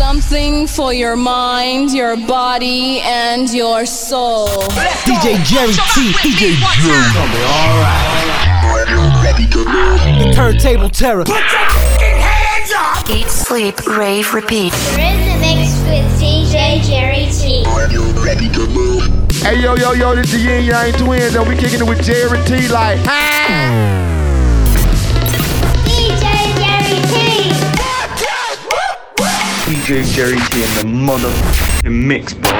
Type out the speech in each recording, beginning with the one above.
Something for your mind, your body, and your soul. DJ Jerry T. DJ Jerry. The turntable terror. Put your hands up! Eat, sleep, rave, repeat. You're in the mix with DJ Jerry T. Are you ready to move? Hey yo yo yo, this the Yin Yang Twins, and we kicking it with Jerry T like. Ah. DJ Jerry T in the motherfucking mix, bro.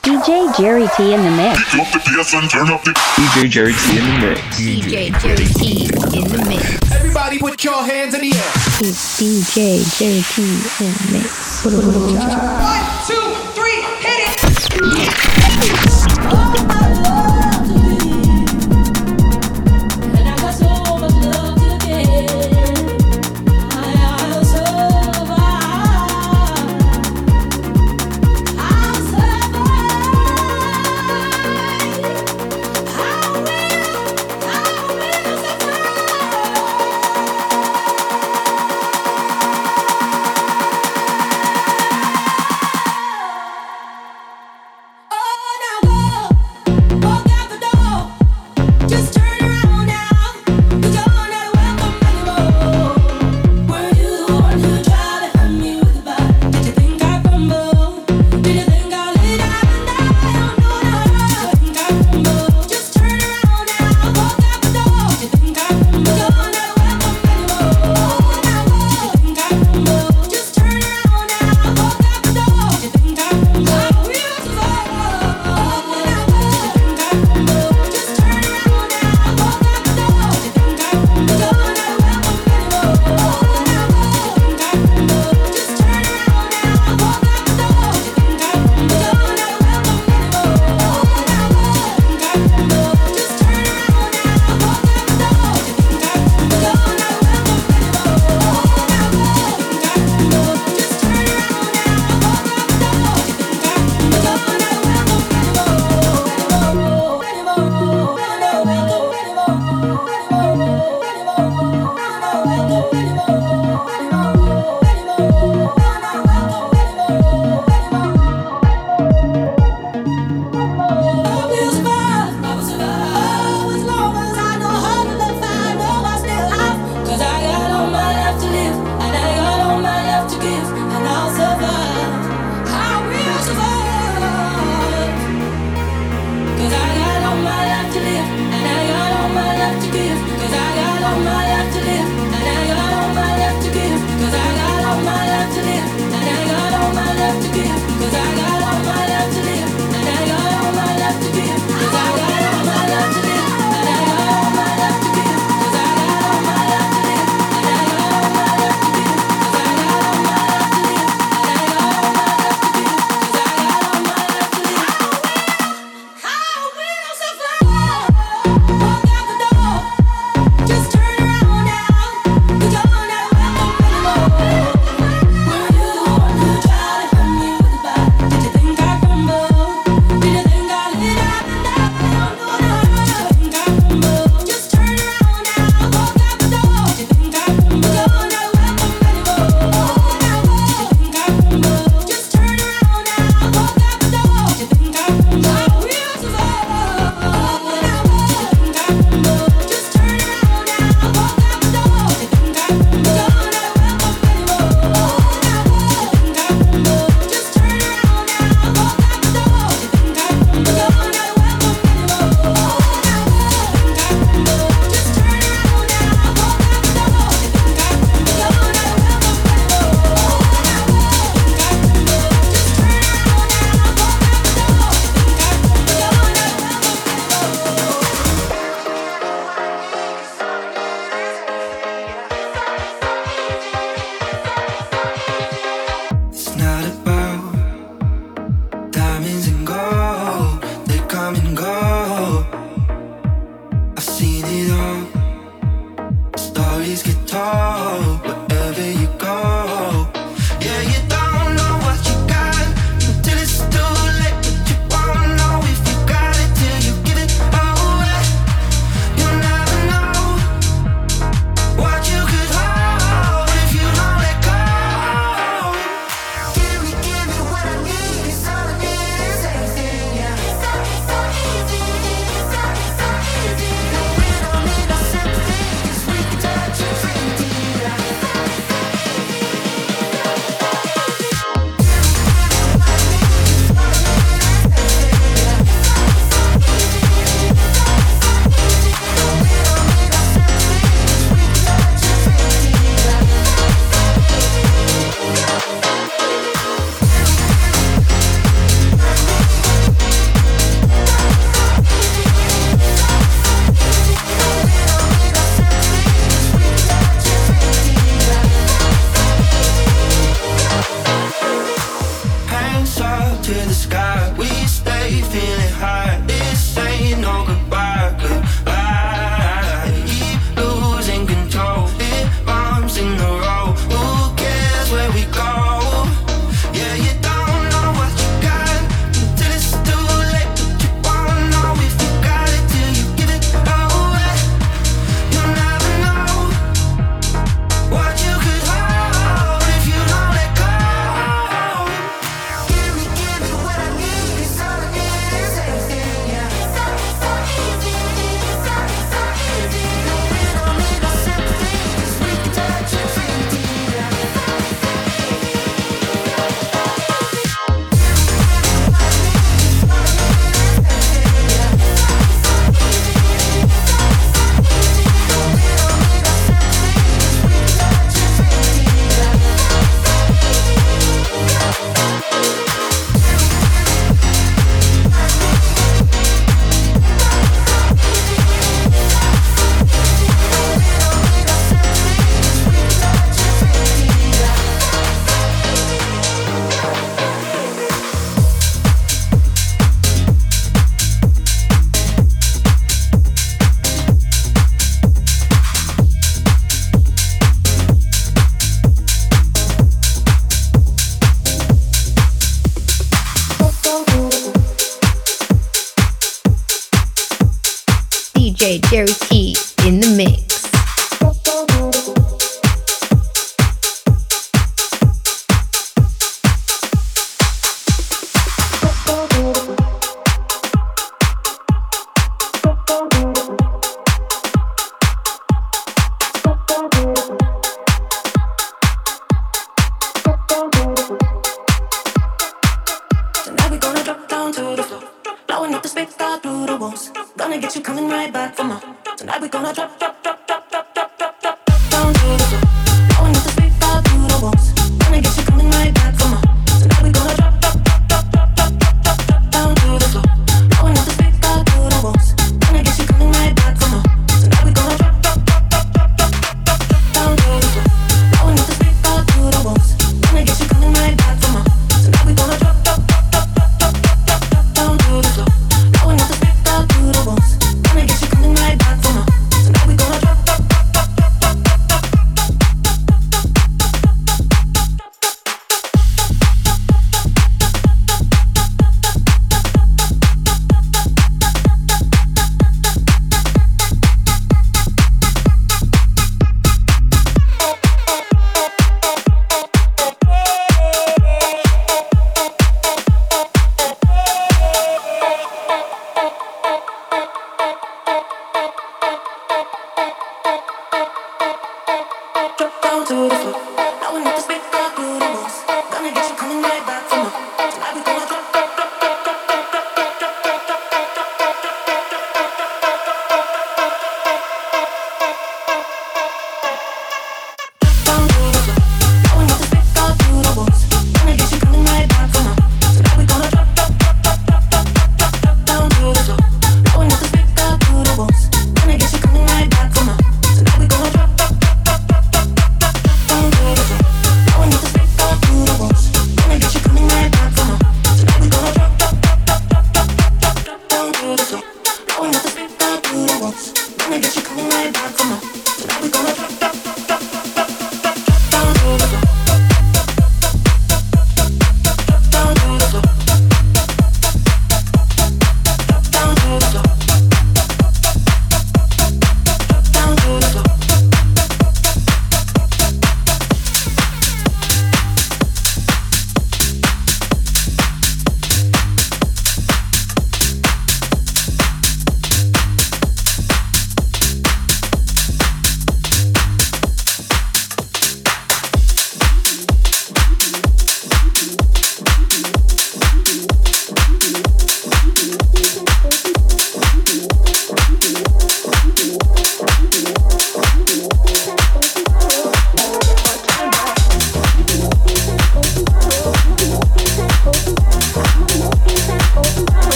DJ Jerry T in the mix. DJ Jerry T in the mix. DJ Jerry T in the mix. Everybody put your hands in the air. It's DJ Jerry T in the mix. One, two, three, hit it!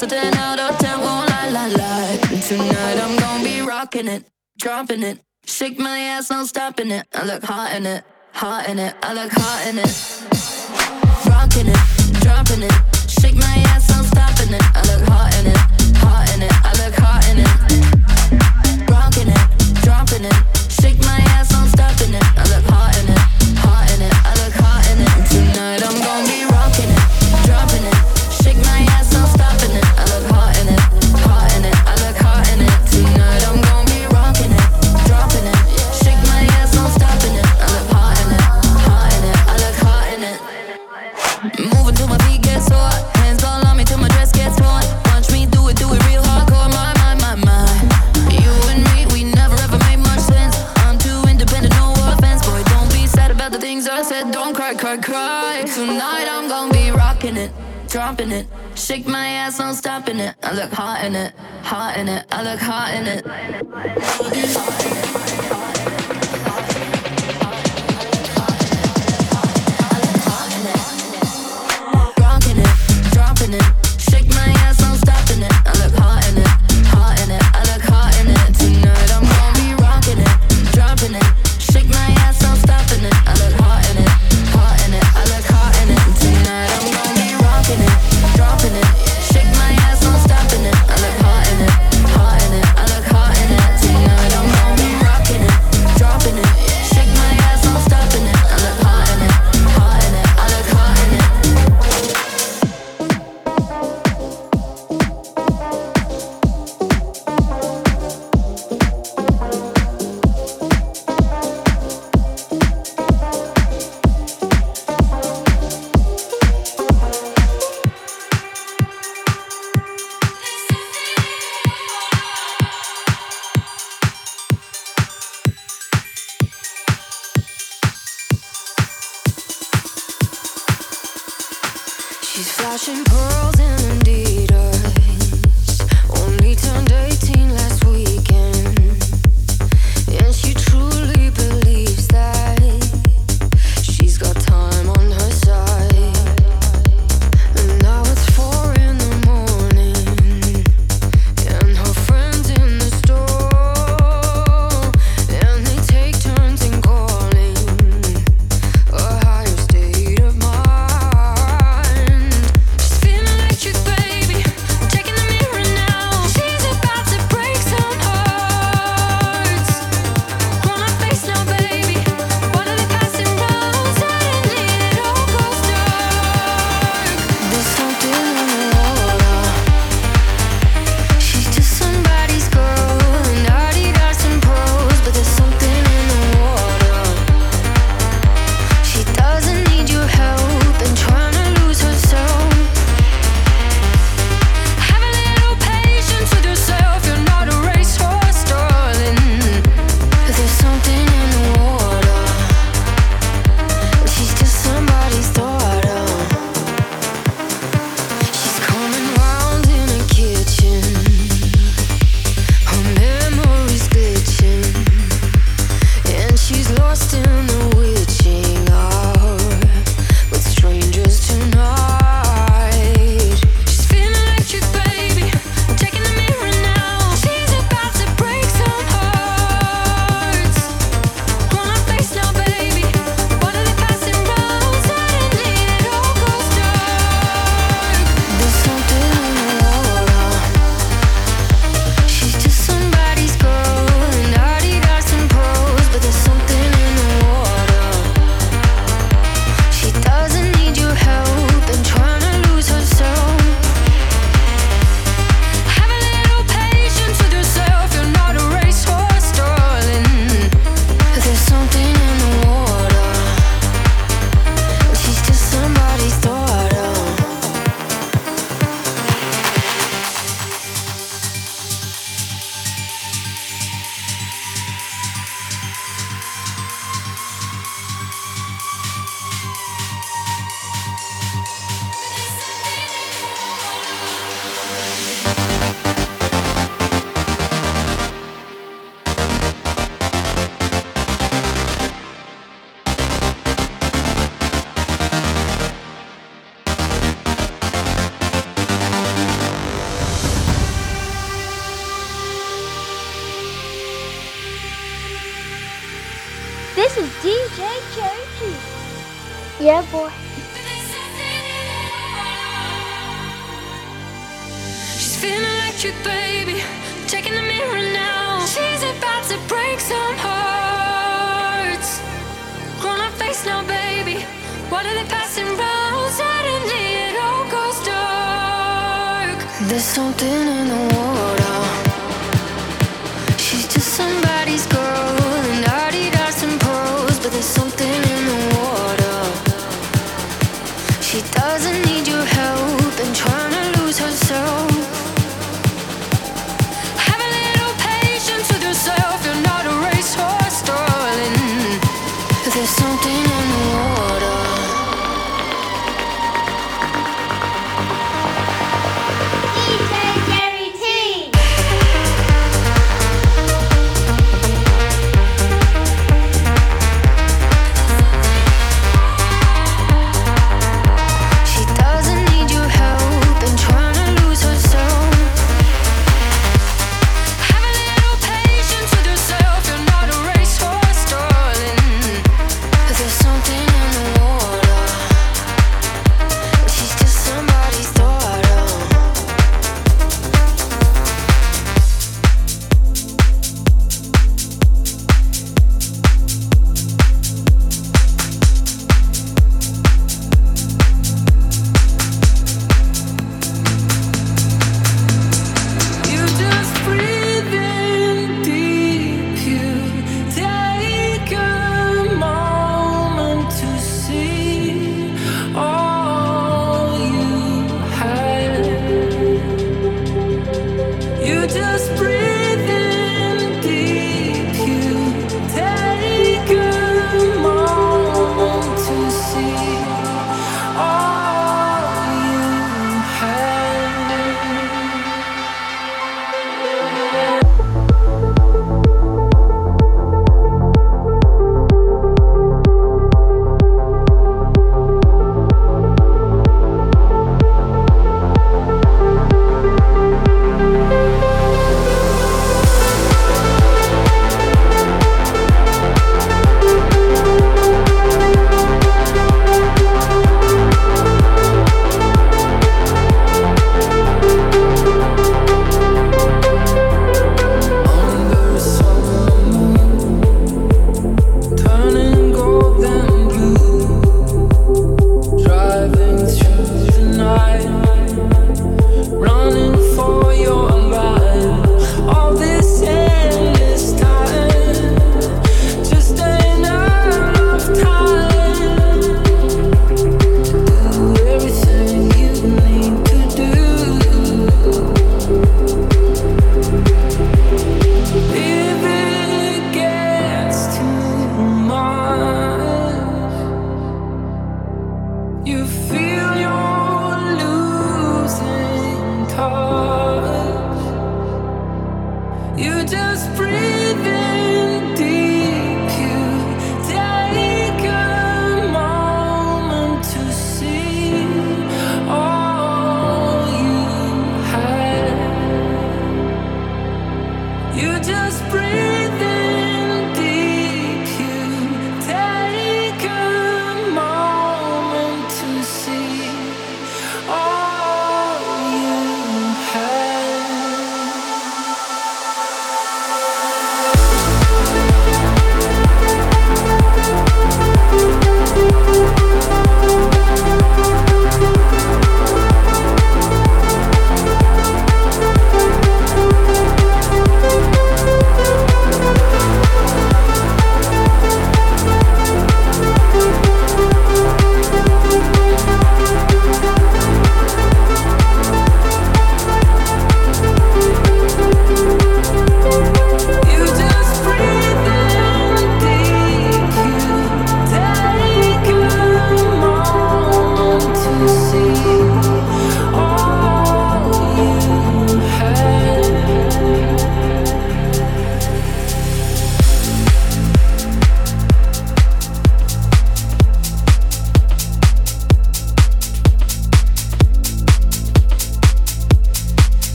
so 10 out of 10 won't lie, lie, lie. Tonight I'm gonna be rocking it, dropping it. Shake my ass, no stopping it. I look hot in it, hot in it. I look hot in it. Rocking it, dropping it. Shake my ass, no stopping it. I look hot in it, hot in it. I look hot in it. Rocking it, dropping it. Shake my ass, no stopping it. I look hot in it. Shake my ass, no stopping it. I look hot in it, hot in it. I look hot in it. Rocking it, dropping it.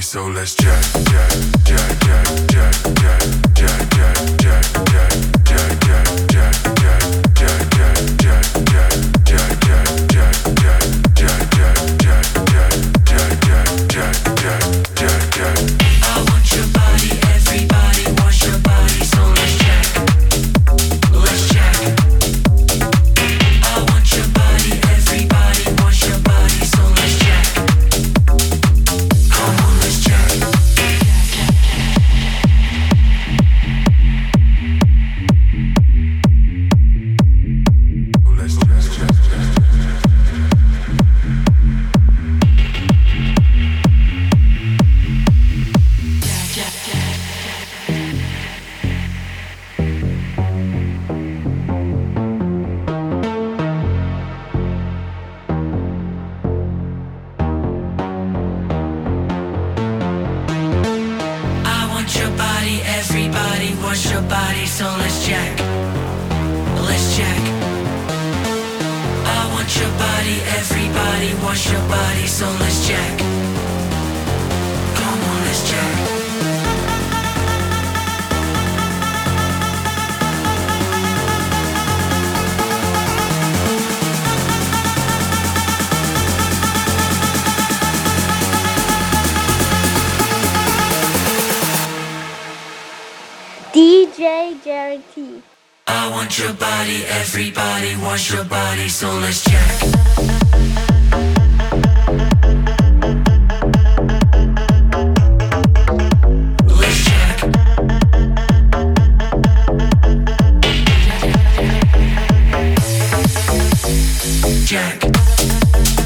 so let's check, check. your body, so let's check. Jack.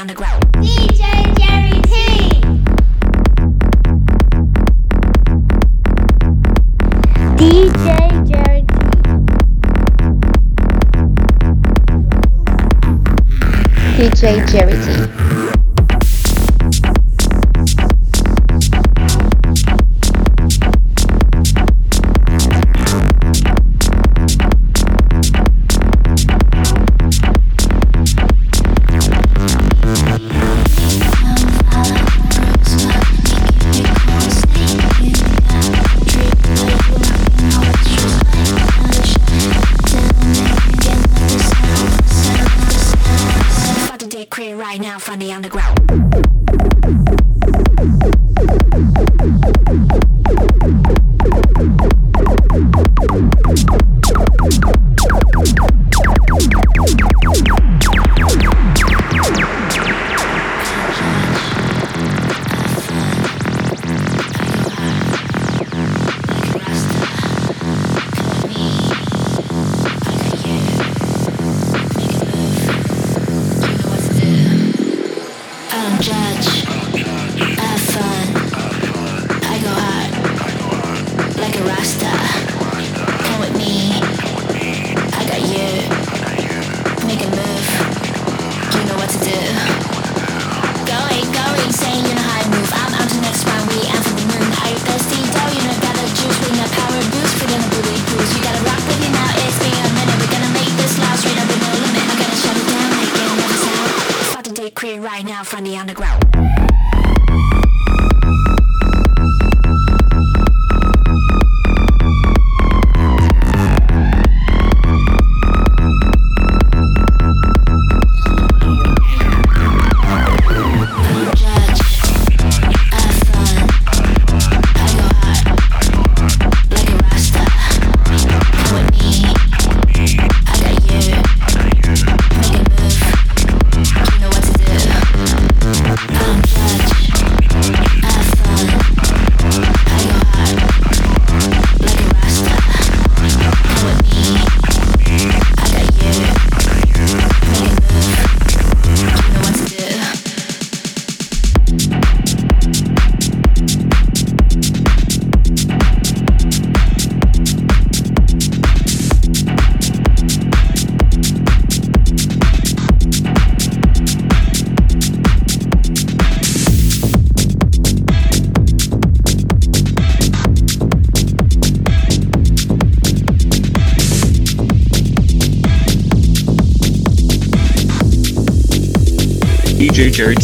underground. DJ Jerry T. DJ Jerry T. DJ Jerry T. Jerry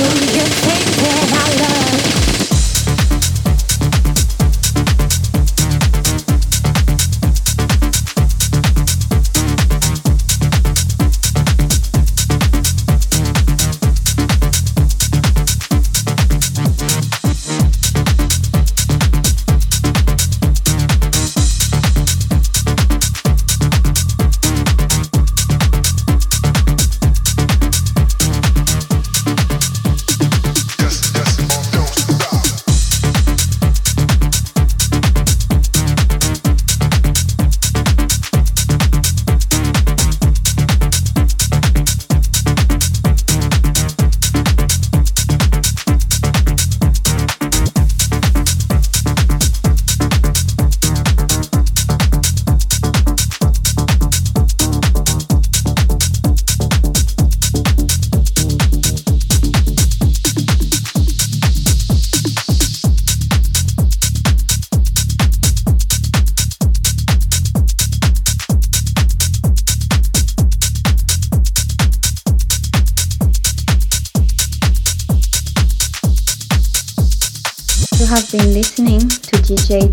Oh,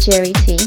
Jerry T.